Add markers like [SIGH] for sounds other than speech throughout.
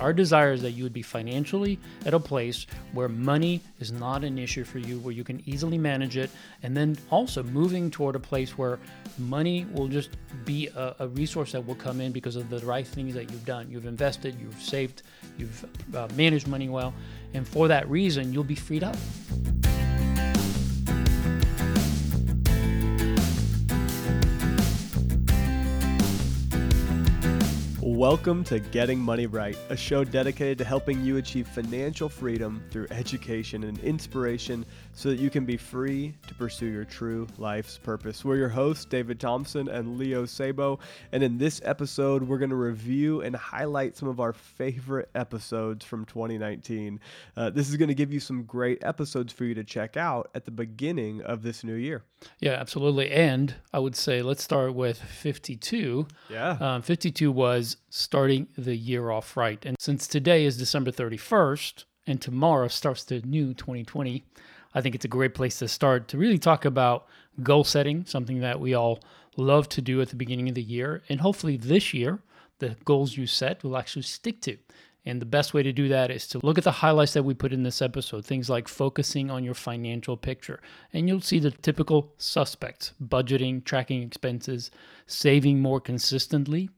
Our desire is that you would be financially at a place where money is not an issue for you, where you can easily manage it, and then also moving toward a place where money will just be a, a resource that will come in because of the right things that you've done. You've invested, you've saved, you've uh, managed money well, and for that reason, you'll be freed up. Welcome to Getting Money Right, a show dedicated to helping you achieve financial freedom through education and inspiration so that you can be free to pursue your true life's purpose. We're your hosts, David Thompson and Leo Sabo, and in this episode, we're going to review and highlight some of our favorite episodes from 2019. Uh, this is going to give you some great episodes for you to check out at the beginning of this new year. Yeah, absolutely. And I would say let's start with 52. Yeah. Um, 52 was starting the year off right. And since today is December 31st and tomorrow starts the new 2020, I think it's a great place to start to really talk about goal setting, something that we all love to do at the beginning of the year. And hopefully this year, the goals you set will actually stick to. And the best way to do that is to look at the highlights that we put in this episode, things like focusing on your financial picture. And you'll see the typical suspects budgeting, tracking expenses, saving more consistently,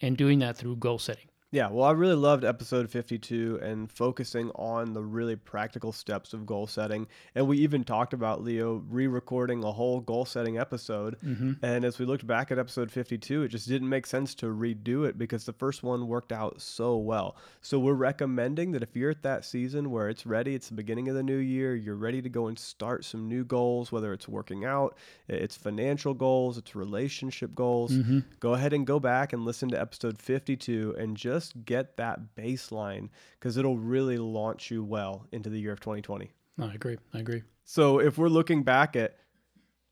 and doing that through goal setting. Yeah, well, I really loved episode 52 and focusing on the really practical steps of goal setting. And we even talked about Leo re recording a whole goal setting episode. Mm-hmm. And as we looked back at episode 52, it just didn't make sense to redo it because the first one worked out so well. So we're recommending that if you're at that season where it's ready, it's the beginning of the new year, you're ready to go and start some new goals, whether it's working out, it's financial goals, it's relationship goals, Mm-hmm. go ahead and go back and listen to episode 52 and just get that baseline because it'll really launch you well into the year of 2020. No, I agree. I agree. So if we're looking back at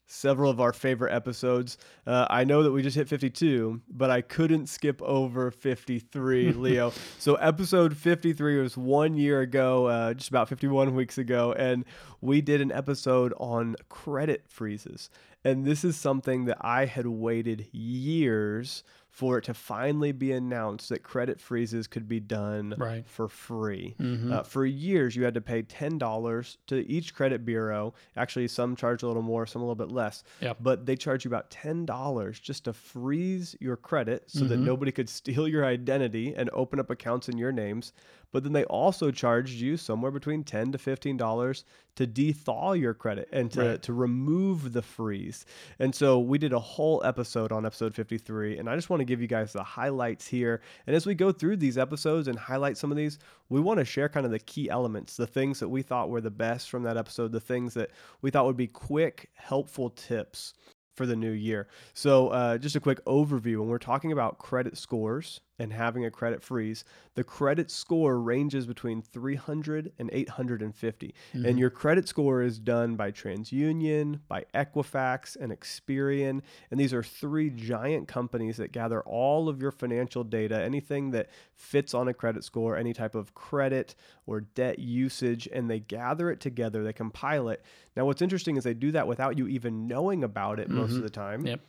several of our favorite episodes, uh, I know that we just hit 52, but I couldn't skip over 53, [LAUGHS] Leo. so episode 53 was one year ago, uh, just about 51 weeks ago, and we did an episode on credit freezes. And this is something that I had waited years for it to finally be announced that credit freezes could be done Right. for free. Mhm. Uh, for years, you had to pay $10 to each credit bureau. Actually, some charge a little more, some a little bit less. Yep. But they charge you about $10 just to freeze your credit so that Mhm. nobody could [LAUGHS] steal your identity and open up accounts in your names. But then they also charged you somewhere between 10 to $15 to dethaw your credit and to, Right. to remove the freeze. And so we did a whole episode on episode 53. And I just want to give you guys the highlights here. And as we go through these episodes and highlight some of these, we want to share kind of the key elements, the things that we thought were the best from that episode, the things that we thought would be quick, helpful tips for the new year. So, uh, just a quick overview when we're talking about credit scores and having a credit freeze, the credit score ranges between 300 and 850. And mm-hmm. your credit score is done by TransUnion, by Equifax, and Experian. And these are three giant companies that gather all of your financial data, anything that fits on a credit score, any type of credit or debt usage, and they gather it together, they compile it. Now, what's interesting is they do that without you even knowing about it most of mm-hmm. the time Yep.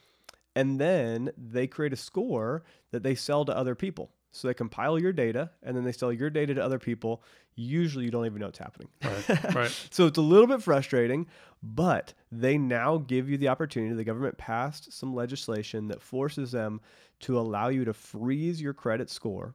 And then they create a score that they sell to other people. So they compile your data and then they sell your data to other people. Usually you don't even know what's happening. Right. [LAUGHS] right. so it's a little bit frustrating, but they now give you the opportunity. The government passed some legislation that forces them to allow you to freeze your credit score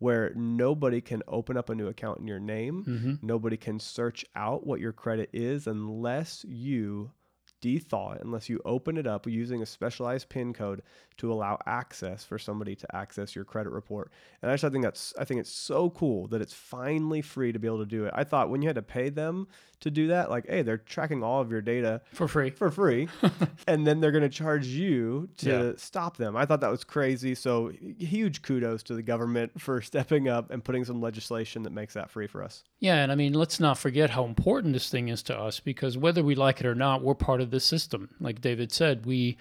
where nobody can open up a new account in your name. Mm-hmm. Nobody can search out what your credit is unless you dethaw it, unless you open it up using a specialized PIN code to allow access for somebody to access your credit report. And I just think that's I think it's so cool that it's finally free to be able to do it. I thought when you had to pay them to do that, like, hey, they're tracking all of your data For free. for free, [LAUGHS] and then they're going to charge you to Yeah. stop them. I thought that was crazy. So huge kudos to the government for [LAUGHS] stepping up and putting some legislation that makes that free for us. Yeah, and I mean, let's not forget how important this thing is to us because whether we like it or not, we're part of this system. Like David said, we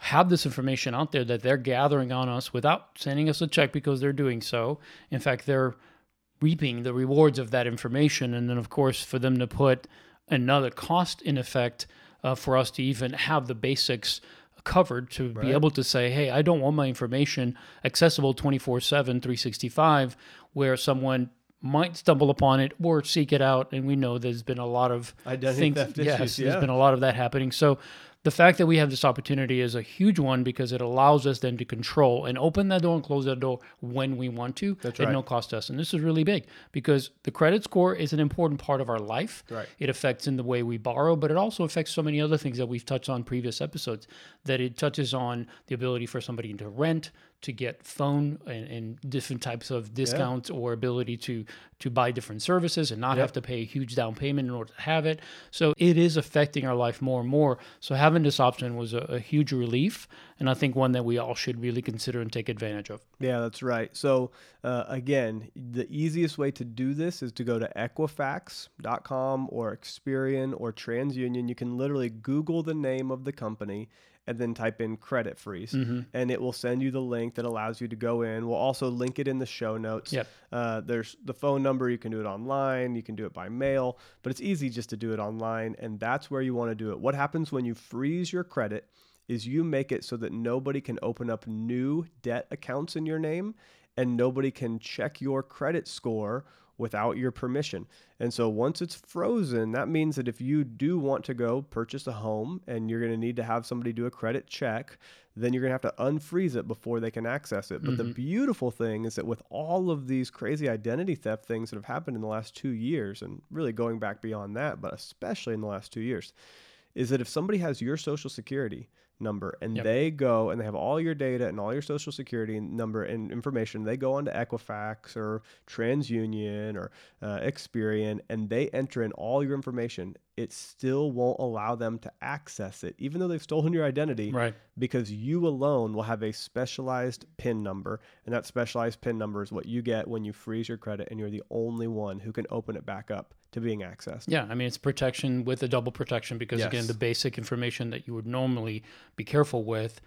have this information out there that they're gathering on us without sending us a check because they're doing so. In fact, they're reaping the rewards of that information. And then, of course, for them to put another cost in effect uh, for us to even have the basics covered to Right. be able to say, hey, I don't want my information accessible 24 7, 365, where someone might stumble upon it or seek it out. And we know there's been a lot of Identity things. theft yes, issues, there's yeah. been a lot of that happening. So the fact that we have this opportunity is a huge one because it allows us then to control and open that door and close that door when we want to That's at right. no cost to us. And this is really big because the credit score is an important part of our life. Right. It affects in the way we borrow, but it also affects so many other things that we've touched on previous episodes. That it touches on the ability for somebody to rent, to get phone and, and different types of discounts, or ability to to buy different services and not Yep. have to pay a huge down payment in order to have it. So it is affecting our life more and more. So having this option was a, a huge relief, and I think one that we all should really consider and take advantage of. Yeah, that's right. So, uh, again, the easiest way to do this is to go to Equifax.com or Experian or TransUnion. You can literally Google the name of the company and then type in credit freeze, Mm-hmm. and it will send you the link that allows you to go in. We'll also link it in the show notes. Yep. Uh, there's the phone number. You can do it online. You can do it by mail, but it's easy just to do it online, and that's where you want to do it. What happens when you freeze your credit is you make it so that nobody can open up new debt accounts in your name and nobody can check your credit score without your permission. And so once it's frozen, that means that if you do want to go purchase a home and you're going to need to have somebody do a credit check, then you're going to have to unfreeze it before they can access it. But the mm-hmm. beautiful thing is that with all of these crazy identity theft things that have happened in the last 2 years and really going back beyond that, but especially in the last 2 years, is that if somebody has your social security number and Yep. they go and they have all your data and all your social security number and information, they go onto Equifax or TransUnion or uh, Experian and they enter in all your information, it still won't allow them to access it, even though they've stolen your identity Right. because you alone will have a specialized PIN number. And that specialized PIN number is what you get when you freeze your credit and you're the only one who can open it back up to being accessed. Yeah, I mean it's protection with a double protection because again the basic information that you would normally be careful with,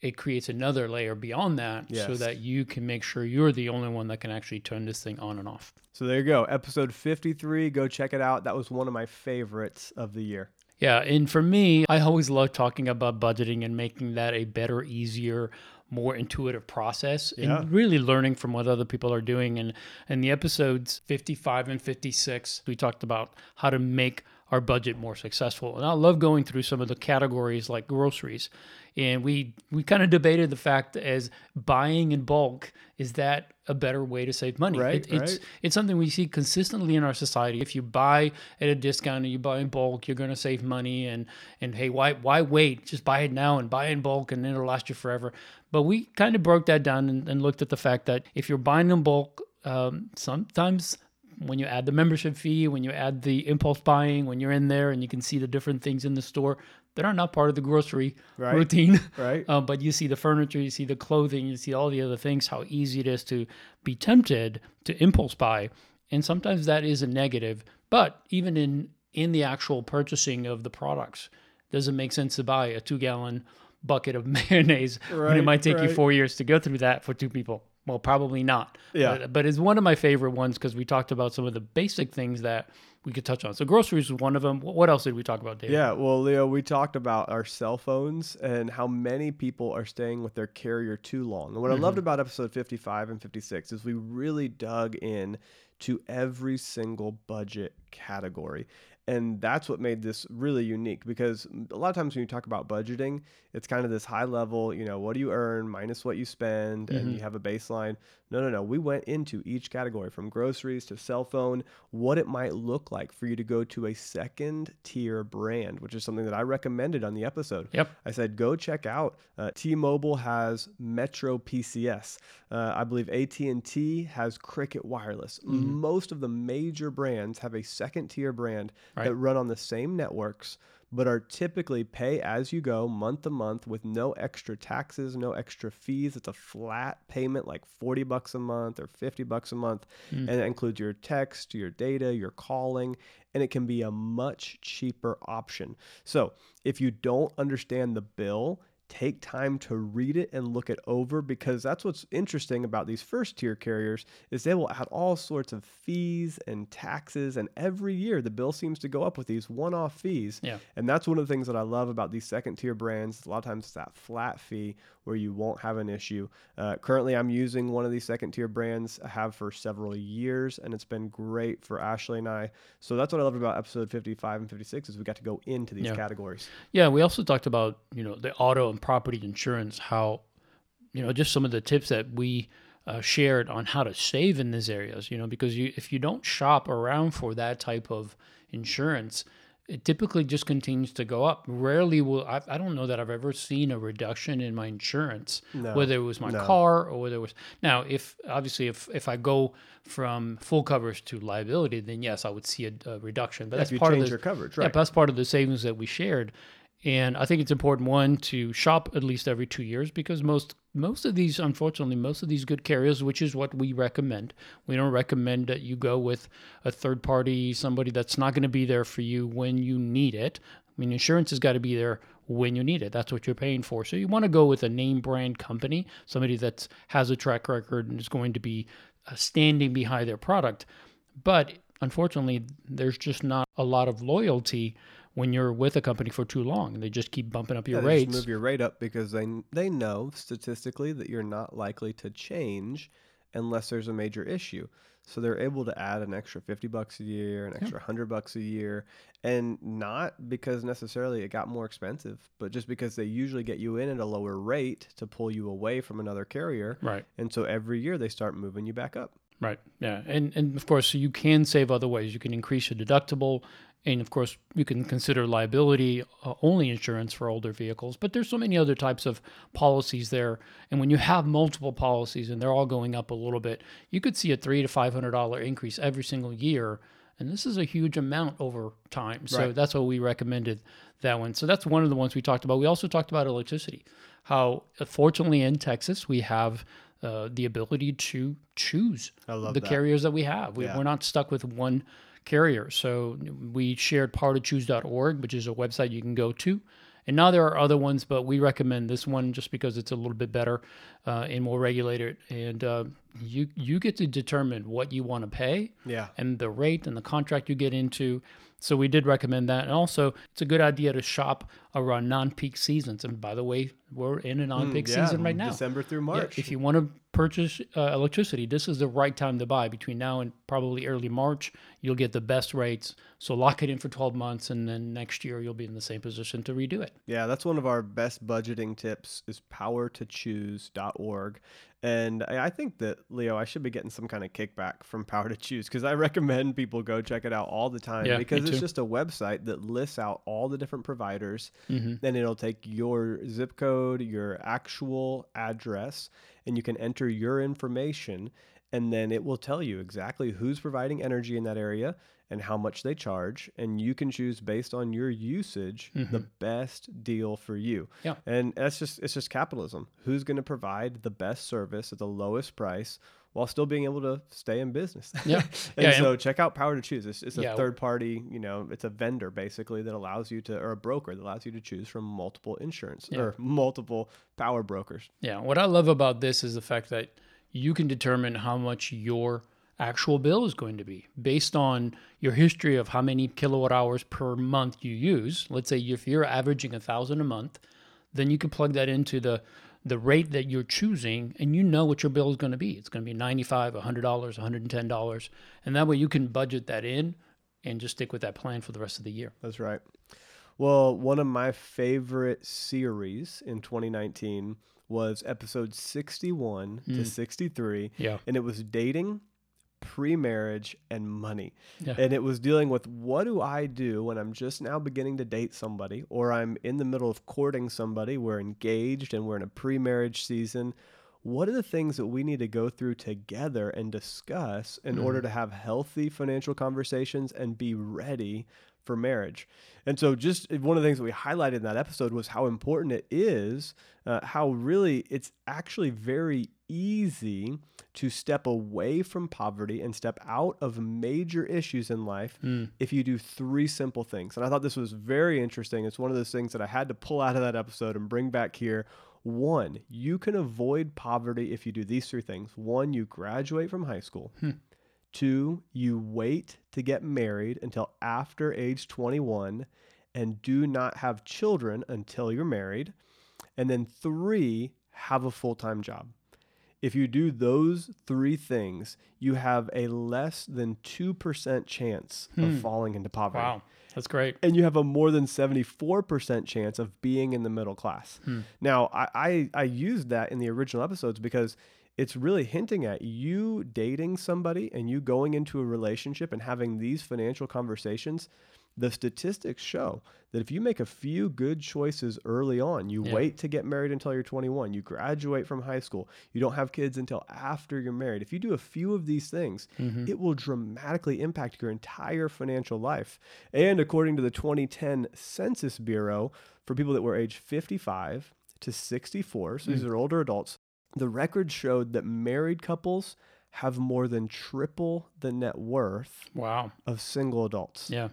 it creates another layer beyond that so that you can make sure you're the only one that can actually turn this thing on and off. So there you go. Episode 53. Go check it out. That was one of my favorites of the year. Yeah, and for me, I always love talking about budgeting and making that a better, easier, more intuitive process Yeah. and really learning from what other people are doing. And and the episodes 55 and 56, we talked about how to make our budget more successful. And I love going through some of the categories like groceries. And we we kind of debated the fact as buying in bulk is that a better way to save money? Right, It- it's right. it's something we see consistently in our society. If you buy at a discount and you buy in bulk, you're going to save money. And and hey, why why wait? Just buy it now and buy in bulk, and it'll last you forever. But we kind of broke that down and, and looked at the fact that if you're buying in bulk, um, sometimes when you add the membership fee, when you add the impulse buying, when you're in there and you can see the different things in the store that are not part of the grocery Right. routine. [LAUGHS] Right? Uh, but you see the furniture, you see the clothing, you see all the other things, how easy it is to be tempted to impulse buy. And sometimes that is a negative. But even in in the actual purchasing of the products, does it make sense to buy a two gallon bucket of [LAUGHS] mayonnaise when it might take you four years to go through that for two people? Well, probably not. Yeah. But, but it's one of my favorite ones because we talked about some of the basic things that we could touch on. So groceries was one of them. What else did we talk about, David? Yeah, well, Leo, we talked about our cell phones and how many people are staying with their carrier too long. And what I mm-hmm. loved about episode 55 and 56 is we really dug in to every single budget category. And that's what made this really unique because a lot of times when you talk about budgeting, it's kind of this high level, you know, what do you earn minus what you spend, and mm-hmm. you have a baseline. No, no, no. We went into each category from groceries to cell phone, what it might look like for you to go to a second tier brand, which is something that I recommended on the episode. Yep. I said, go check out. Uh, T-Mobile has Metro PCS. Uh, I believe AT&T has Cricket Wireless. Most of the major brands have a second tier brand Right. that run on the same networks, but are typically pay as you go, month to month, with no extra taxes, no extra fees. It's a flat payment, like forty bucks a month or fifty bucks a month, hmm. and it includes your text, your data, your calling, and it can be a much cheaper option. So if you don't understand the bill take time to read it and look it over because that's what's interesting about these first tier carriers is they will add all sorts of fees and taxes and every year the bill seems to go up with these one-off fees. Yeah. and that's one of the things that i love about these second tier brands. A lot of times it's that flat fee where you won't have an issue. Uh, currently i'm using one of these second tier brands i have for several years and it's been great for ashley and i. So that's what i love about episode 55 and 56 is we got to go into these Yeah. categories. Yeah, we also talked about you know the auto and property insurance, how you know just some of the tips that we uh, shared on how to save in these areas. You know, because you if you don't shop around for that type of insurance, it typically just continues to go up. Rarely will I, I don't know that I've ever seen a reduction in my insurance, No, whether it was my no. car or whether it was now if obviously if if I go from full coverage to liability, then yes, I would see a, a reduction. But if that's part of the your coverage right but that's part of the savings that we shared. And I think it's important one to shop at least every two years because most most of these, unfortunately, most of these good carriers, which is what we recommend. We don't recommend that you go with a third party, somebody that's not going to be there for you when you need it. I mean, insurance has got to be there when you need it. That's what you're paying for. So you want to go with a name brand company, somebody that has a track record and is going to be uh, standing behind their product. But unfortunately, there's just not a lot of loyalty when you're with a company for too long. And they just keep bumping up your Yeah, rates. move your rate up because they they know statistically that you're not likely to change unless there's a major issue. So they're able to add an extra 50 bucks a year, an extra 100 bucks a year, and not because necessarily it got more expensive, but just because they usually get you in at a lower rate to pull you away from another carrier. Right. And so every year they start moving you back up. Right. Yeah. And and of course you can save other ways. You can increase your deductible, and of course you can consider liability uh, only insurance for older vehicles. But there's so many other types of policies there. And when you have multiple policies and they're all going up a little bit, you could see a three to five hundred dollar increase every single year. And this is a huge amount over time. So Right. that's what we recommended that one. So that's one of the ones we talked about. We also talked about electricity. How uh, fortunately in Texas we have uh, the ability to choose the that. carriers that we have. We, Yeah. We're not stuck with one carrier. So we shared powertochoose.org, which is a website you can go to. And now there are other ones, but we recommend this one just because it's a little bit better uh, and more regulated. And uh, you you get to determine what you want to pay Yeah. and the rate and the contract you get into. So we did recommend that. And also, it's a good idea to shop around non-peak seasons. And by the way, we're in a non-peak Mm, Yeah, season right now. December through Yeah, March. if you want to purchase uh, electricity, this is the right time to buy. Between now and probably early March, you'll get the best rates. So lock it in for 12 months, and then next year you'll be in the same position to redo it. Yeah, that's one of our best budgeting tips is powertochoose.org. And I I think that Leo, I should be getting some kind of kickback from Power to Choose because I [LAUGHS] recommend people go check it out all the time Yeah, because it's just a website that lists out all the different providers. Mm-hmm. Then it'll take your zip code, your actual address, and you can enter your information. And then it will tell you exactly who's providing energy in that area and how much they charge. And you can choose based on your usage the best deal for you. Mm-hmm. Yeah. And that's just it's just capitalism. Who's going to provide the best service at the lowest price while still being able to stay in business? [LAUGHS] Yeah. and [LAUGHS] Yeah, and- so check out Power to Choose. It's, it's a Yeah. third party, you know, it's a vendor basically that allows you to, or a broker that allows you to choose from multiple insurance Yeah. or multiple power brokers. Yeah. What I love about this is the fact that you can determine how much your actual bill is going to be based on your history of how many kilowatt hours per month you use. Let's say if you're averaging a thousand a month, then you can plug that into the the rate that you're choosing and you know what your bill is going to be. It's going to be 95, $100, $110. And that way you can budget that in and just stick with that plan for the rest of the year. That's right. Well, one of my favorite series in 2019 was episode 61 to mm. 63, Yeah. and it was dating, pre marriage, and money. Yeah. And it was dealing with what do I do when I'm just now beginning to date somebody, or I'm in the middle of courting somebody, we're engaged and we're in a pre marriage season. what are the things that we need to go through together and discuss in order Mm-hmm. to have healthy financial conversations and be ready for marriage. And so, just uh, one of the things that we highlighted in that episode was how important it is, uh, how really it's actually very easy to step away from poverty and step out of major issues in life Mm. if you do three simple things. And I thought this was very interesting. It's one of those things that I had to pull out of that episode and bring back here. One, you can avoid poverty if you do these three things. One, you graduate from high school. Hmm. Two, you wait to get married until after age 21 and do not have children until you're married. And then three, have a full time job. If you do those three things, you have a less than 2% chance Hmm. of falling into poverty. Wow, that's great. And you have a more than 74% chance of being in the middle class. Hmm. Now, I, I, I used that in the original episodes because it's really hinting at you dating somebody and you going into a relationship and having these financial conversations. The statistics show that if you make a few good choices early on, you Yeah. wait to get married until you're 21, you graduate from high school, you don't have kids until after you're married. If you do a few of these things, Mhm. it will dramatically impact your entire financial life. And according to the 2010 Census Bureau, for people that were age 55 to 64, so these are older adults, the record showed that married couples have more than triple the net worth Wow. of single adults. Yeah.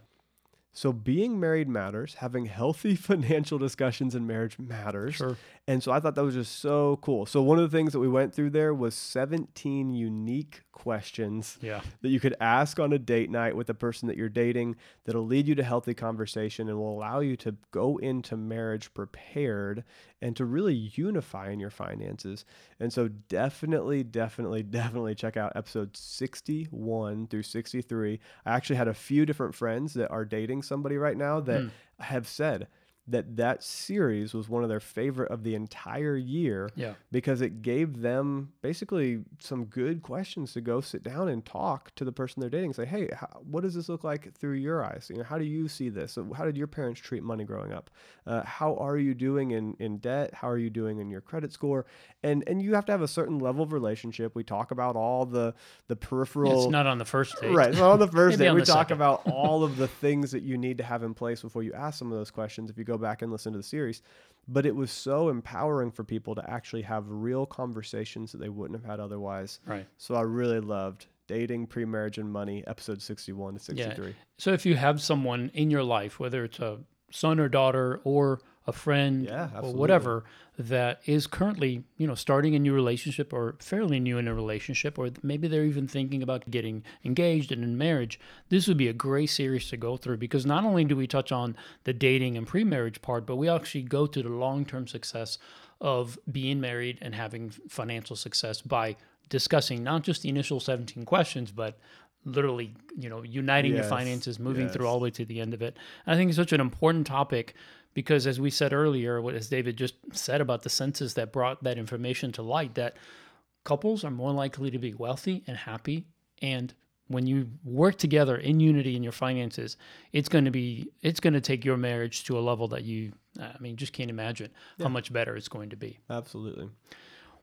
So being married matters, having healthy [LAUGHS] financial discussions in marriage matters. Sure. And so I thought that was just so cool. So one of the things that we went through there was 17 unique questions Yeah. that you could ask on a date night with the person that you're dating that'll lead you to healthy conversation and will allow you to go into marriage prepared and to really unify in your finances. And so definitely, definitely, [LAUGHS] definitely check out episode 61 through 63. I actually had a few different friends that are dating somebody right now that Hmm. have said that that series was one of their favorite of the entire year Yeah. because it gave them basically some good questions to go sit down and talk to the person they're dating. Say, hey, how, what does this look like through your eyes? You know, how do you see this? So How did your parents treat money growing up? Uh, how are you doing in, in debt? How are you doing in your credit score? And and you have to have a certain level of relationship. We talk about all the the peripheral. It's not on the first date. Right. On the [LAUGHS] first date, we talk second. about [LAUGHS] all of the things that you need to have in place before you ask some of those questions. If you go back and listen to the series, but it was so empowering for people to actually have real conversations that they wouldn't have had otherwise. Right. So I really loved dating, pre-marriage, and money, episode sixty-one to sixty-three. So if you have someone in your life, whether it's a son or daughter or a friend Yeah, or whatever that is currently, you know, starting a new relationship or fairly new in a relationship or maybe they're even thinking about getting engaged and in marriage, this would be a great series to go through because not only do we touch on the dating and pre-marriage part, but we actually go to the long-term success of being married and having financial success by discussing not just the initial 17 questions, but literally, you know, uniting your finances, moving through all the way to the end of it. And I think it's such an important topic because, as we said earlier, what as David just said about the census that brought that information to light, that couples are more likely to be wealthy and happy. And when you work together in unity in your finances, it's going to be it's going to take your marriage to a level that you, I mean, just can't imagine how much better it's going to be. Absolutely.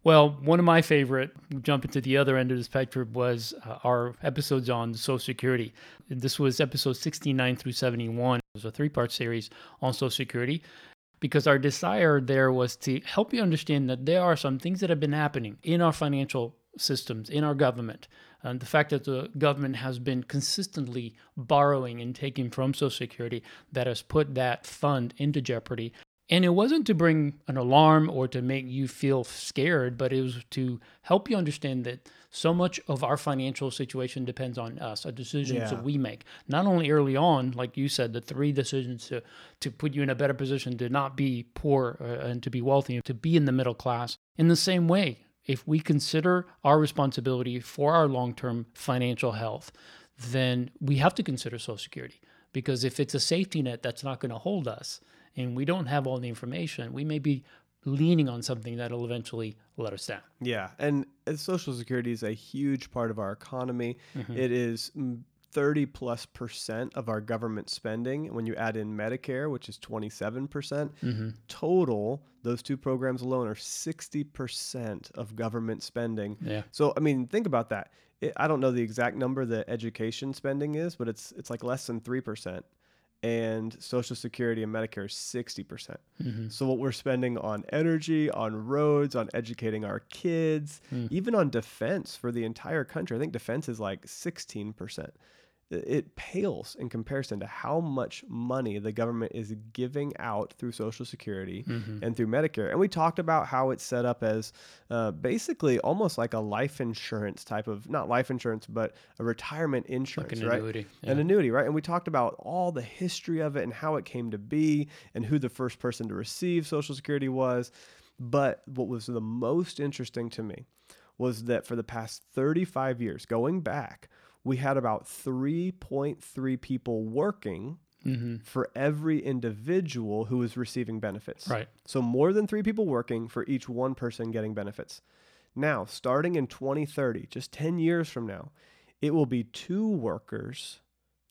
Well, one of my favorite, jumping to the other end of the spectrum, was uh, our episodes on Social Security. This was episode 69 through 71. It was a three part series on Social Security because our desire there was to help you understand that there are some things that have been happening in our financial systems, in our government. And the fact that the government has been consistently borrowing and taking from Social Security that has put that fund into jeopardy. And it wasn't to bring an alarm or to make you feel scared, but it was to help you understand that so much of our financial situation depends on us, the decisions Yeah. that we make. Not only early on, like you said, the three decisions to, to put you in a better position to not be poor uh, and to be wealthy to be in the middle class. In the same way, if we consider our responsibility for our long term financial health, then we have to consider Social Security. Because if it's a safety net that's not going to hold us and we don't have all the information, we may be leaning on something that'll eventually let us down. Yeah, and Social Security is a huge part of our economy. Mm-hmm. It is 30 plus percent of our government spending. When you add in Medicare, which is 27 percent, Mm-hmm. total, those two programs alone are 60 percent of government spending. Yeah. So, I mean, think about that. It, I don't know the exact number that education spending is, but it's it's like less than three percent, and Social Security and Medicare is 60 percent. Mm-hmm. So, what we're spending on energy, on roads, on educating our kids, Mm. even on defense for the entire country, I think defense is like 16 percent. It pales in comparison to how much money the government is giving out through Social Security Mm-hmm. and through Medicare. And we talked about how it's set up as uh, basically almost like a life insurance type of, not life insurance, but a retirement Like insurance, an right? annuity. An annuity, right? And we talked about all the history of it and how it came to be and who the first person to receive Social Security was. But what was the most interesting to me was that for the past 35 years, going back, we had about 3.3 people working Mm-hmm. for every individual who was receiving benefits. Right. So more than three people working for each one person getting benefits. Now, starting in 2030, just 10 years from now, it will be two workers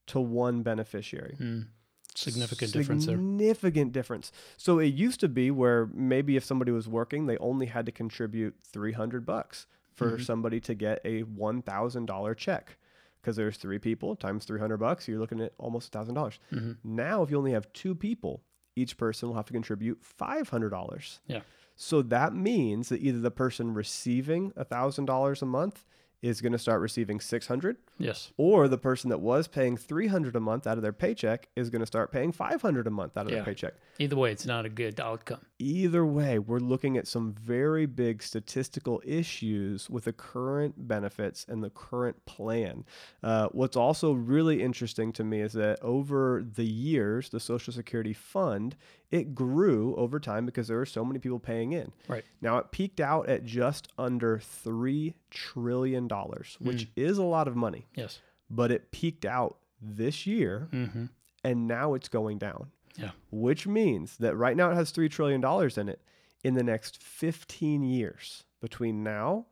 to one beneficiary. Mm. Significant difference there. Significant difference. So it used to be where maybe if somebody was working, they only had to contribute 300 bucks for Mhm. somebody to get a $1,000 check. Because there's three people times 300 bucks, you're looking at almost $1,000. Mm-hmm. Now, if you only have two people, each person will have to contribute $500. Yeah. So that means that either the person receiving $1,000 a month is going to start receiving 600 Yes. or the person that was paying 300 a month out of their paycheck is going to start paying 500 a month out of Yeah. their paycheck. Either way, it's not a good outcome. Either way, we're looking at some very big statistical issues with the current benefits and the current plan. Uh, what's also really interesting to me is that over the years, the Social Security Fund it grew over time because there were so many people paying in. Right. Now it peaked out at just under three trillion dollars, which is a lot of money, Yes. but it peaked out this year Mm-hmm. and now it's going down. Yeah. Which means that right now it has $3 trillion in it. In the next 15 years, between now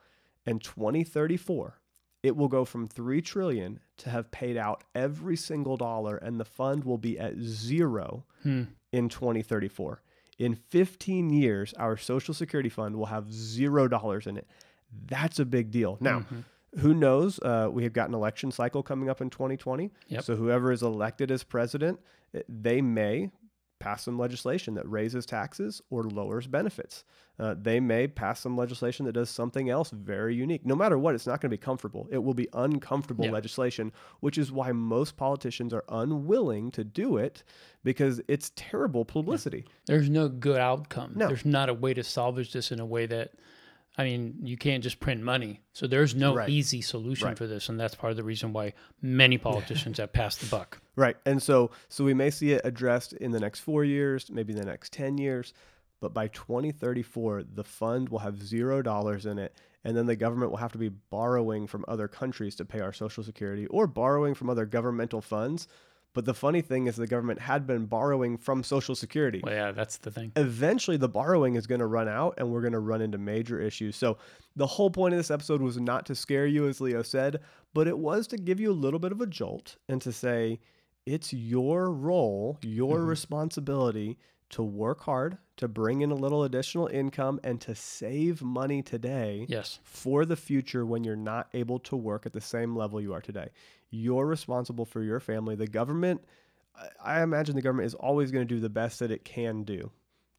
and 2034, it will go from 3 trillion to have paid out every single dollar and the fund will be at zero Hmm. In 2034. In 15 years, our Social Security fund will have zero dollars in it. That's a big deal. Now, Mhm. who knows? Uh, we have got an election cycle coming up in 2020. Yep. So whoever is elected as president, eh, they may pass some legislation that raises taxes or lowers benefits. Uh, they may pass some legislation that does something else very unique. No matter what, it's not going to be comfortable. It will be uncomfortable Yeah. legislation, which is why most politicians are unwilling to do it because it's terrible publicity. There's no good outcome. No. There's not a way to salvage this in a way that, I mean, you can't just print money. So there's no Right. easy solution Right. for this, and that's part of the reason why many politicians have passed the buck. [LAUGHS] Right. And so so we may see it addressed in the next 4 years, maybe the next 10 years, but by 2034 the fund will have 0 dollars in it and then the government will have to be borrowing from other countries to pay our social security or borrowing from other governmental funds. But the funny thing is the government had been borrowing from social security Well, yeah, that's the thing. eventually the borrowing is going to run out and we're going to run into major issues. So the whole point of this episode was not to scare you as Leo said, but it was to give you a little bit of a jolt and to say it's your role, your Mhm. responsibility to work hard, to bring in a little additional income and to save money today Yes. for the future when you're not able to work at the same level you are today. You're responsible for your family. The government, I- imagine the government is always going to do the best that it can do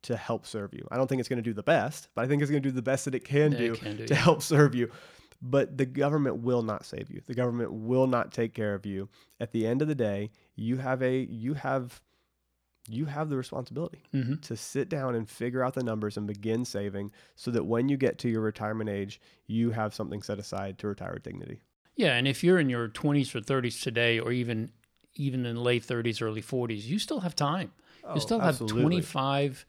to help serve you. I don't think it's going to do the best, but I think it's going to do the best that it can Yeah, it do can do, to yeah. help serve you. But the government will not save you. The government will not take care of you. At the end of the day, you have a you have you have the responsibility hmm to sit down and figure out the numbers and begin saving so that when you get to your retirement age, you have something set aside to retire with dignity. Yeah, and if you're in your 20s or 30s today, or even even in late 30s, early 40s, you still have time. Oh, you still have 25,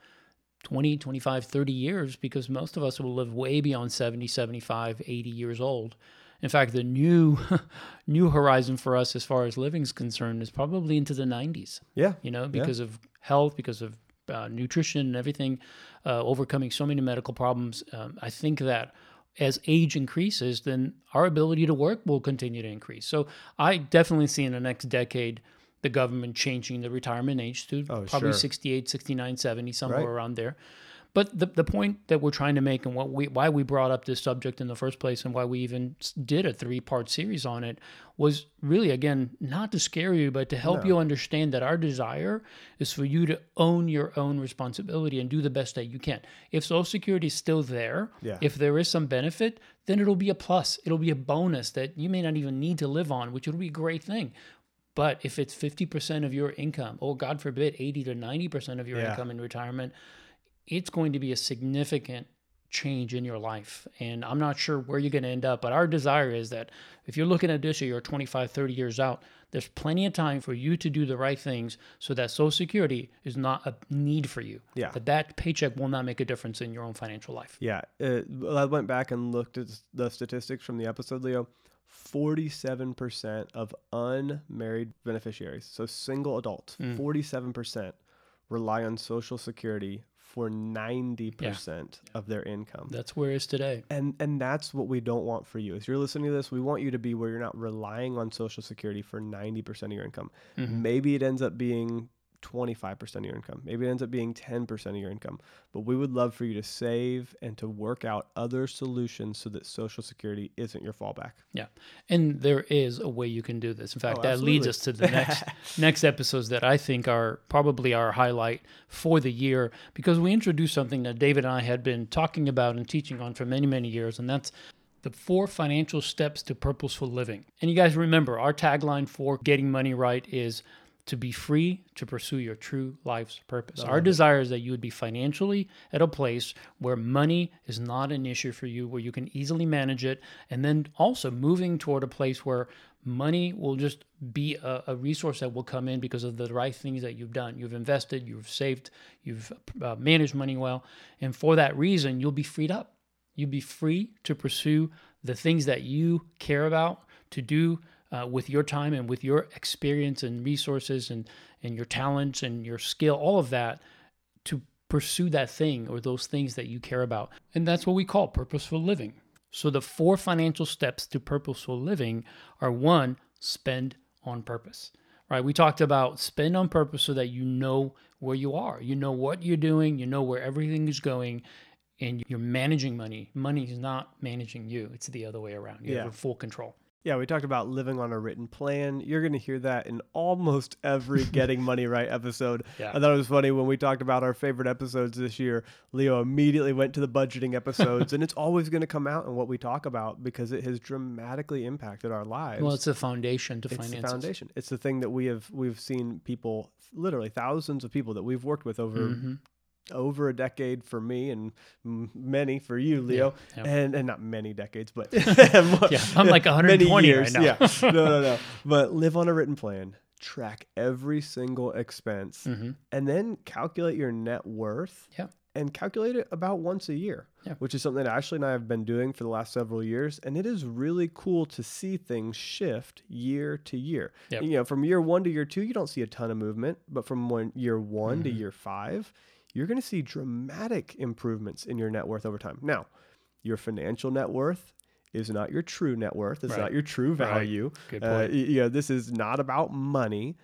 20, 25, 30 years because most of us will live way beyond 70, 75, 80 years old. In fact, the new [LAUGHS] new horizon for us as far as living is concerned is probably into the 90s, Yeah. you know, because of health, because of uh, nutrition and everything, uh, overcoming so many medical problems. Um, I think that as age increases, then our ability to work will continue to increase. So I definitely see in the next decade the government changing the retirement age to Oh, probably sure. 68, 69, 70, somewhere Right. around there. But the, the point that we're trying to make and what we why we brought up this subject in the first place and why we even did a three part series on it was really again not to scare you but to help you understand that our desire is for you to own your own responsibility and do the best that you can. If Social Security is still there, Yeah. if there is some benefit, then it'll be a plus. It'll be a bonus that you may not even need to live on, which would be a great thing. But if it's 50% of your income, or God forbid, 80 to 90% of your Yeah. income in retirement, it's going to be a significant change in your life. And I'm not sure where you're going to end up, but our desire is that if you're looking at this or you're 25, 30 years out, there's plenty of time for you to do the right things so that Social Security is not a need for you. Yeah. That that paycheck will not make a difference in your own financial life. Yeah, uh, I went back and looked at the statistics from the episode, Leo. 47% of unmarried beneficiaries, so single adults, 47% rely on Social Security for 90% of their income. That's where it is today. And and that's what we don't want for you. If you're listening to this, we want you to be where you're not relying on Social Security for 90% of your income. Mm-hmm. Maybe it ends up being 25% of your income. Maybe it ends up being 10% of your income. But we would love for you to save and to work out other solutions so that Social Security isn't your fallback. Yeah. And there is a way you can do this. In fact, Oh, that leads us to the next [LAUGHS] next episodes that I think are probably our highlight for the year because we introduced something that David and I had been talking about and teaching on for many, many years, and that's the four financial steps to purposeful living. And you guys remember our tagline for getting money right is to be free to pursue your true life's purpose. Our desire is that you would be financially at a place where money is not an issue for you, where you can easily manage it, and then also moving toward a place where money will just be a, a resource that will come in because of the right things that you've done. You've invested, you've saved, you've uh, managed money well, and for that reason, you'll be freed up. You'll be free to pursue the things that you care about, to do uh, with your time and with your experience and resources and, and your talents and your skill, all of that, to pursue that thing or those things that you care about. And that's what we call purposeful living. So the four financial steps to purposeful living are one, spend on purpose. Right? We talked about spend on purpose so that you know where you are. You know what you're doing, you know where everything is going, and you're managing money. Money is not managing you. It's the other way around. You Yeah. have full control. Yeah, we talked about living on a written plan. You're going to hear that in almost every [LAUGHS] Getting Money Right episode. Yeah. I thought it was funny when we talked about our favorite episodes this year. Leo immediately went to the budgeting episodes, and [LAUGHS] it's always going to come out in what we talk about because it has dramatically impacted our lives. Well, it's a foundation to it's the foundation. It's the thing that we have we've seen people, literally thousands of people that we've worked with over Mm-hmm. Over a decade for me and many for you, Leo, yeah. and and not many decades, but [LAUGHS] [LAUGHS] Yeah, I'm like 120 [LAUGHS] many right years. now. Yeah, no, no, no. But live on a written plan, track every single expense, Mm-hmm. and then calculate your net worth. Yeah. And calculate it about once a year, Yeah. which is something that Ashley and I have been doing for the last several years. And it is really cool to see things shift year to year. Yep. You know, from year one to year two, you don't see a ton of movement, but from one, year one to Mm-hmm. year five, you're going to see dramatic improvements in your net worth over time. Now, your financial net worth is not your true net worth. It's Right. not your true Right. value. Good Uh, point. y- you know, this is not about money,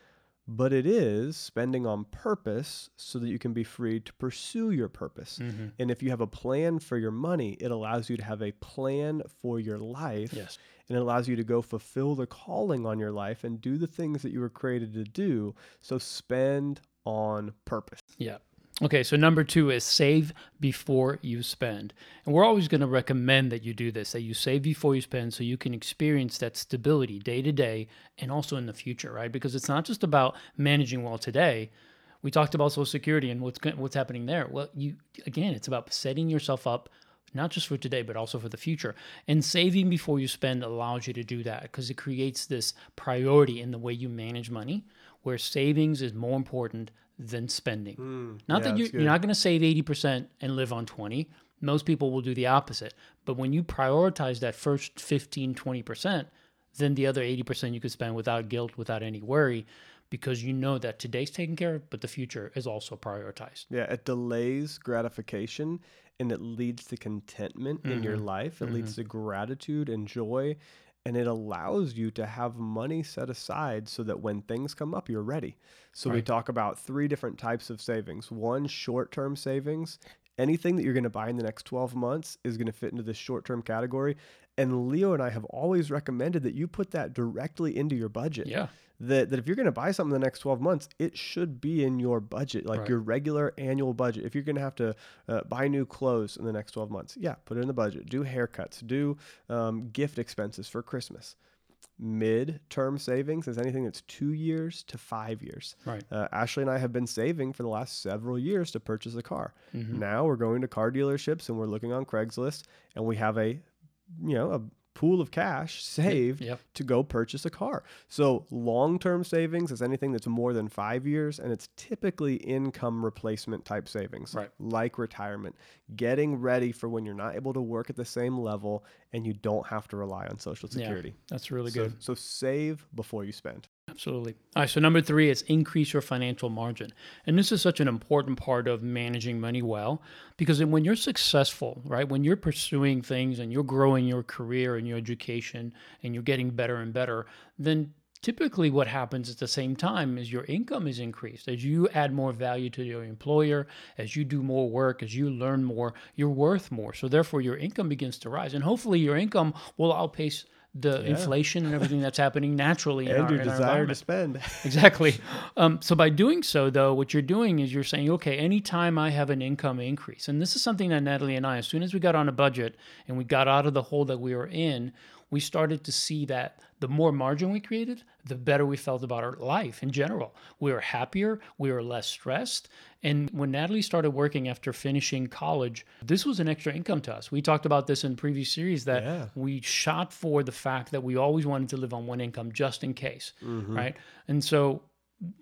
but it is spending on purpose so that you can be free to pursue your purpose. Mm-hmm. And if you have a plan for your money, it allows you to have a plan for your life. Yes. And it allows you to go fulfill the calling on your life and do the things that you were created to do. So spend on purpose. Yeah. Okay, so number two is save before you spend. And we're always going to recommend that you do this, that you save before you spend so you can experience that stability day to day and also in the future, right? Because it's not just about managing well today. We talked about Social Security and what's what's happening there. Well, you again, it's about setting yourself up not just for today but also for the future. And saving before you spend allows you to do that because it creates this priority in the way you manage money where savings is more important than spending. Hmm. Not yeah, that you, that's you're not going to save 80% and live on 20. Most people will do the opposite. But when you prioritize that first 15, 20%, then the other 80% you could spend without guilt, without any worry. because you know that today's taken care of, but the future is also prioritized. Yeah, it delays gratification and it leads to contentment in your mm-hmm. life. It leads mm-hmm. to gratitude and joy. And it allows you to have money set aside so that when things come up, you're ready. So, we talk about three different types of savings. One, short term savings. Anything that you're going to buy in the next 12 months is going to fit into this short term category. And Leo and I have always recommended that you put that directly into your budget Yeah. That, that if you're going to buy something in the next 12 months, it should be in your budget, like Right. your regular annual budget. If you're going to have to uh, buy new clothes in the next 12 months, yeah, put it in the budget. Do haircuts, do um, gift expenses for Christmas. Mid term savings is anything that's two years to five years. Right. Uh, Ashley and I have been saving for the last several years to purchase a car. Mhm. Now we're going to car dealerships and we're looking on Craigslist and we have a, you know, a pool of cash saved Yep. to go purchase a car. So long term savings is anything that's more than five years, and it's typically income replacement type savings, Right. like retirement, getting ready for when you're not able to work at the same level and you don't have to rely on Social Yeah. Security. That's really so, good. so save before you spend. Absolutely. All right. So, number three is increase your financial margin. And this is such an important part of managing money well because when you're successful, right, when you're pursuing things and you're growing your career and your education and you're getting better and better, then typically what happens at the same time is your income is increased as you add more value to your employer as you do more work as you learn more you're worth more so therefore your income begins to rise and hopefully your income will outpace the inflation and everything that's happening naturally [LAUGHS] in And our, your in desire to spend. [LAUGHS] Exactly. Um, so by doing so, though, what you're doing is you're saying, okay, anytime I have an income increase, and this is something that Natalie and I, as soon as we got on a budget and we got out of the hole that we were in, we started to see that the more margin we created, the better we felt about our life in general. We were happier, we were less stressed. And when Natalie started working after finishing college, this was an extra income to us. We talked about this in previous series that Yeah. we shot for the fact that we always wanted to live on one income just in case, right? And so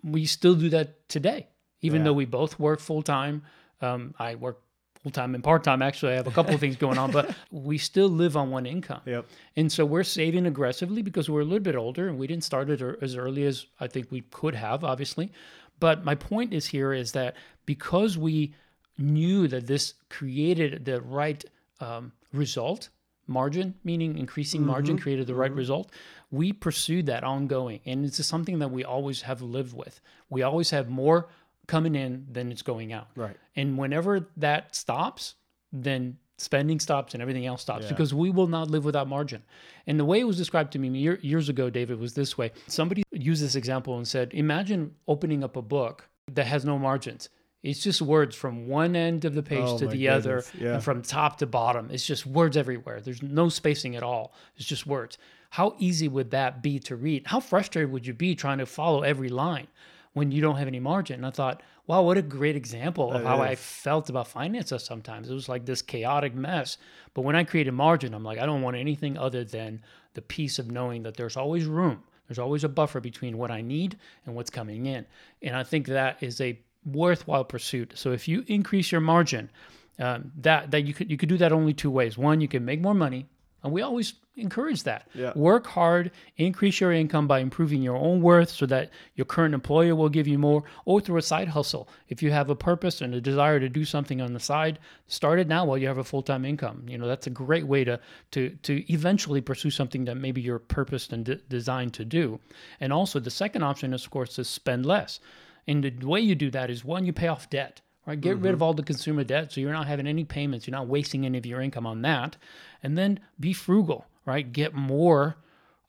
we still do that today, even Yeah. though we both work full time. Um, I work full time and part time. Actually, I have a couple of things going on, but [LAUGHS] we still live on one income. Yep. And so we're saving aggressively because we're a little bit older and we didn't start it er- as early as I think we could have, obviously. But my point is here is that because we knew that this created the right um, result, margin, meaning increasing margin created the right result, we pursued that ongoing. And it's just something that we always have lived with. We always have more coming in than it's going out. Right. And whenever that stops, then spending stops and everything else stops Yeah. because we will not live without margin. And the way it was described to me year, years ago, David, was this way. Somebody used this example and said, Imagine opening up a book that has no margins. It's just words from one end of the page Oh to the other yeah. and from top to bottom. It's just words everywhere. There's no spacing at all. It's just words. How easy would that be to read? How frustrated would you be trying to follow every line when you don't have any margin? And I thought, wow, what a great example of That how I felt about finances sometimes. It was like this chaotic mess. But when I created margin, I'm like, I don't want anything other than the peace of knowing that there's always room. There's always a buffer between what I need and what's coming in. And I think that is a worthwhile pursuit. So if you increase your margin, um, that that you could you could do that only two ways. One, you can make more money, and we always encourage that. Yeah. Work hard, increase your income by improving your own worth, so that your current employer will give you more, or through a side hustle. If you have a purpose and a desire to do something on the side, start it now while you have a full time income. You know that's a great way to to to eventually pursue something that maybe you're purposed and de- designed to do. And also, the second option is, of course, to spend less. And the way you do that is one, you pay off debt, right? Get rid of mm-hmm. all the consumer debt so you're not having any payments, you're not wasting any of your income on that. And then be frugal, right? Get more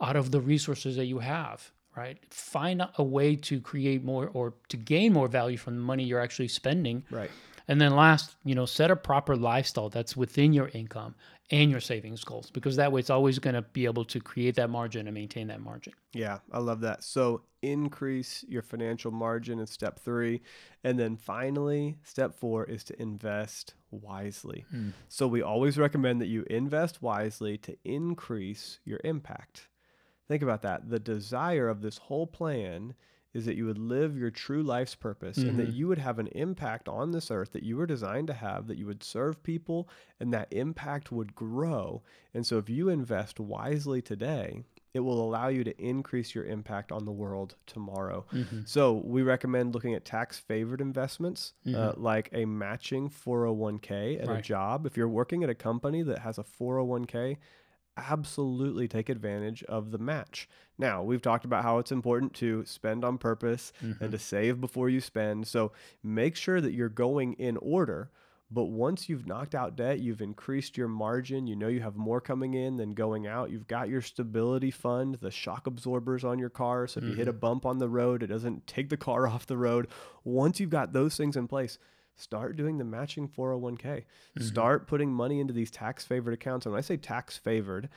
out of the resources that you have, right? Find a way to create more or to gain more value from the money you're actually spending. Right. And then last, you know, set a proper lifestyle that's within your income and your savings goals because that way it's always going to be able to create that margin and maintain that margin. Yeah, I love that. So increase your financial margin is step three. And then finally, step four is to invest wisely. Hmm. So we always recommend that you invest wisely to increase your impact. Think about that. The desire of this whole plan is that you would live your true life's purpose and that you would have an impact on this earth that you were designed to have, that you would serve people and that impact would grow. And so if you invest wisely today, it will allow you to increase your impact on the world tomorrow. Mm-hmm. So we recommend looking at tax favored investments uh, like a matching 401k at a Mm-hmm. Job. If you're working at a company that has a 401k, absolutely take advantage of the match. Now, we've talked about how it's important to spend on purpose Mm-hmm. and to save before you spend. So make sure that you're going in order. But once you've knocked out debt, you've increased your margin, you know you have more coming in than going out, you've got your stability fund, the shock absorbers on your car. So if you hit a bump on the road, it doesn't take the car [LAUGHS] off the road. Once you've got those things in place, start doing the matching 401k. Mm-hmm. Start putting money into these tax favored accounts. And when I say tax favored,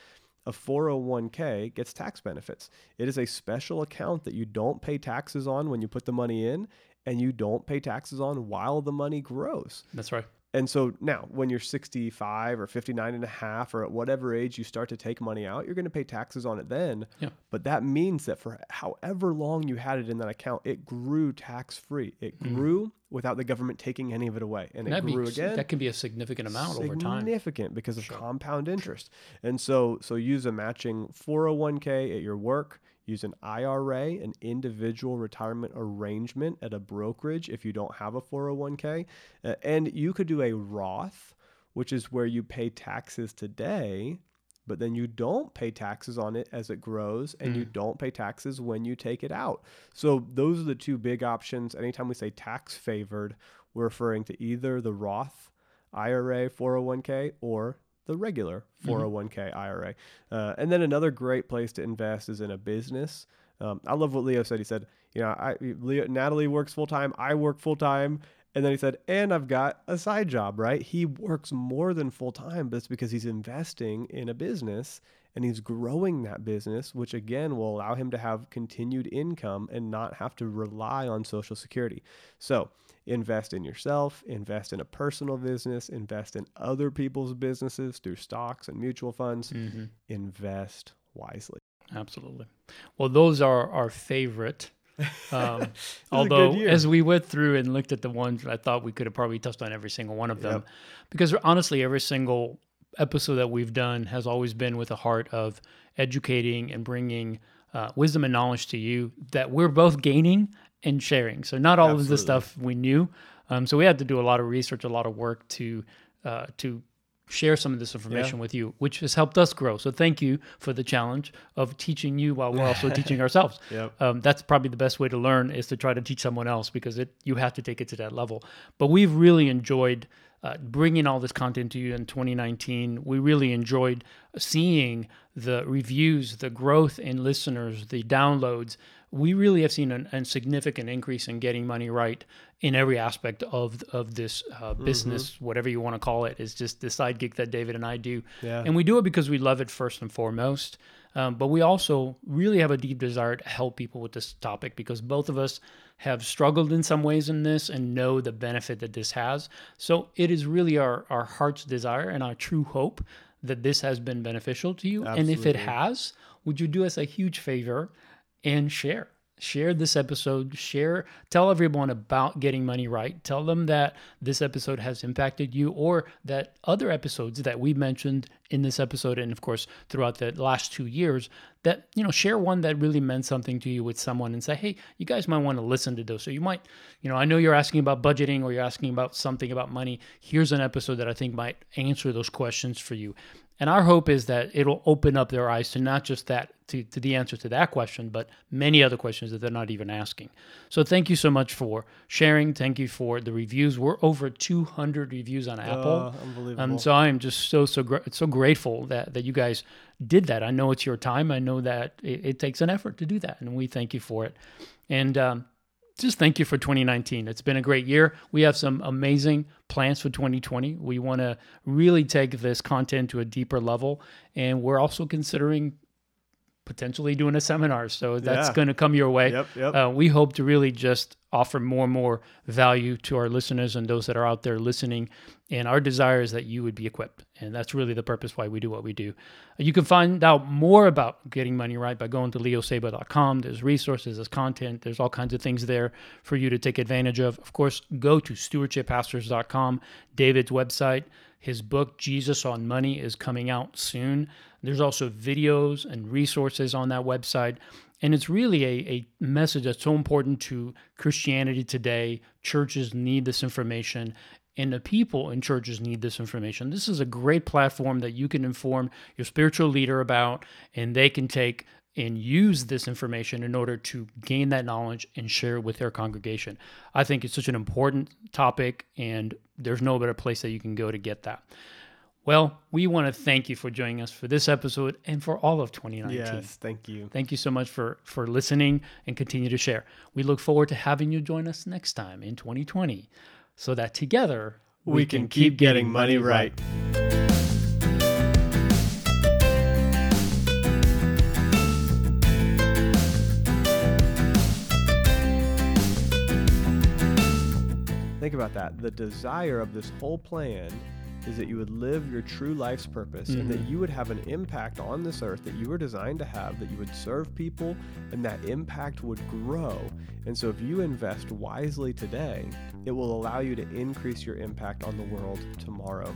a 401k gets tax benefits. It is a special account that you don't pay taxes on when you put the money in, and you don't pay taxes on while the money grows. That's right. And so now, when you're 65 or 59 and a half, or at whatever age you start to take money out, you're going to pay taxes on it then. Yeah. But that means that for however long you had it in that account, it grew tax free. It hmm. grew without the government taking any of it away. And it grew be, again that can be a significant amount over time. significant because of compound interest. And so so use a matching 401k at your work, use an IRA, an individual retirement arrangement at a brokerage if you don't have a 401k, Uh, and you could do a Roth, which is where you pay taxes today. But then you don't pay taxes on it as it grows, and you don't pay taxes when you take it out. So, those are the two big options. Anytime we say tax favored, we're referring to either the Roth IRA 401k or the regular 401k IRA. Uh, and then another great place to invest is in a business. Um, I love what Leo said. He said, you know, I, Leo, Natalie works full time, I work full time. And then he said, and I've got a side job, right? He works more than full time, but it's because he's investing in a business and he's growing that business, which again will allow him to have continued income and not have to rely on Social Security. So invest in yourself, invest in a personal business, invest in other people's businesses through stocks and mutual funds. Invest wisely. Absolutely. Well, those are our favorite. Um, [LAUGHS] although, as we went through and looked at the ones, I thought we could have probably touched on every single one of them. Yep. Because honestly, every single episode that we've done has always been with a heart of educating and bringing uh, wisdom and knowledge to you that we're both gaining and sharing. So, not all of the stuff we knew. Um, so, we had to do a lot of research, a lot of work to uh, to share some of this information with you, which has helped us grow. So thank you for the challenge of teaching you while we're also [LAUGHS] teaching ourselves. Yep. Um, that's probably the best way to learn is to try to teach someone else because it you have to take it to that level. But we've really enjoyed uh, bringing all this content to you in 2019. We really enjoyed seeing the reviews, the growth in listeners, the downloads. We really have seen an, a significant increase in getting money right in every aspect of of this uh, business, whatever you want to call it. Is just the side gig that David and I do, Yeah. and we do it because we love it first and foremost. Um, but we also really have a deep desire to help people with this topic because both of us have struggled in some ways in this and know the benefit that this has. So it is really our, our heart's desire and our true hope that this has been beneficial to you. And if it has, would you do us a huge favor and share? Share this episode, share, tell everyone about getting money right. Tell them that this episode has impacted you or that other episodes that we mentioned in this episode and of course throughout the last 2 years that you know share one that really meant something to you with someone and say, "Hey, you guys might want to listen to those." So you might, you know, I know you're asking about budgeting or you're asking about something about money. Here's an episode that I think might answer those questions for you. And our hope is that it'll open up their eyes to not just that, to, to the answer to that question, but many other questions that they're not even asking. So thank you so much for sharing. Thank you for the reviews. We're over 200 reviews on Apple. Oh, unbelievable. Um, so I am just so so so grateful that that you guys did that. I know it's your time. I know that it, it takes an effort to do that, and we thank you for it. And um, just thank you for 2019. It's been a great year. We have some amazing plans for 2020. We want to really take this content to a deeper level, and we're also considering potentially doing a seminar. So that's Yeah. going to come your way. Yep, yep. Uh, we hope to really just offer more and more value to our listeners and those that are out there listening. And our desire is that you would be equipped. And that's really the purpose why we do what we do. You can find out more about getting money right by going to leosabo.com. There's resources, there's content, there's all kinds of things there for you to take advantage of. Of course, go to stewardshippastors.com, David's website. His book, Jesus on Money, is coming out soon. There's also videos and resources on that website. And it's really a, a message that's so important to Christianity today. Churches need this information, and the people in churches need this information. This is a great platform that you can inform your spiritual leader about, and they can take and use this information in order to gain that knowledge and share it with their congregation. I think it's such an important topic, and there's no better place that you can go to get that. Well, we want to thank you for joining us for this episode and for all of 2019. Yes, thank you. Thank you so much for for listening and continue to share. We look forward to having you join us next time in 2020 so that together We, can, keep getting money right. Think about that. The desire of this whole plan is that you would live your true life's purpose and that mm-hmm. you would have an impact on this earth that you were designed to have, that you would serve people and that impact would grow. And so, if you invest wisely today, it will allow you to increase your impact on the world tomorrow.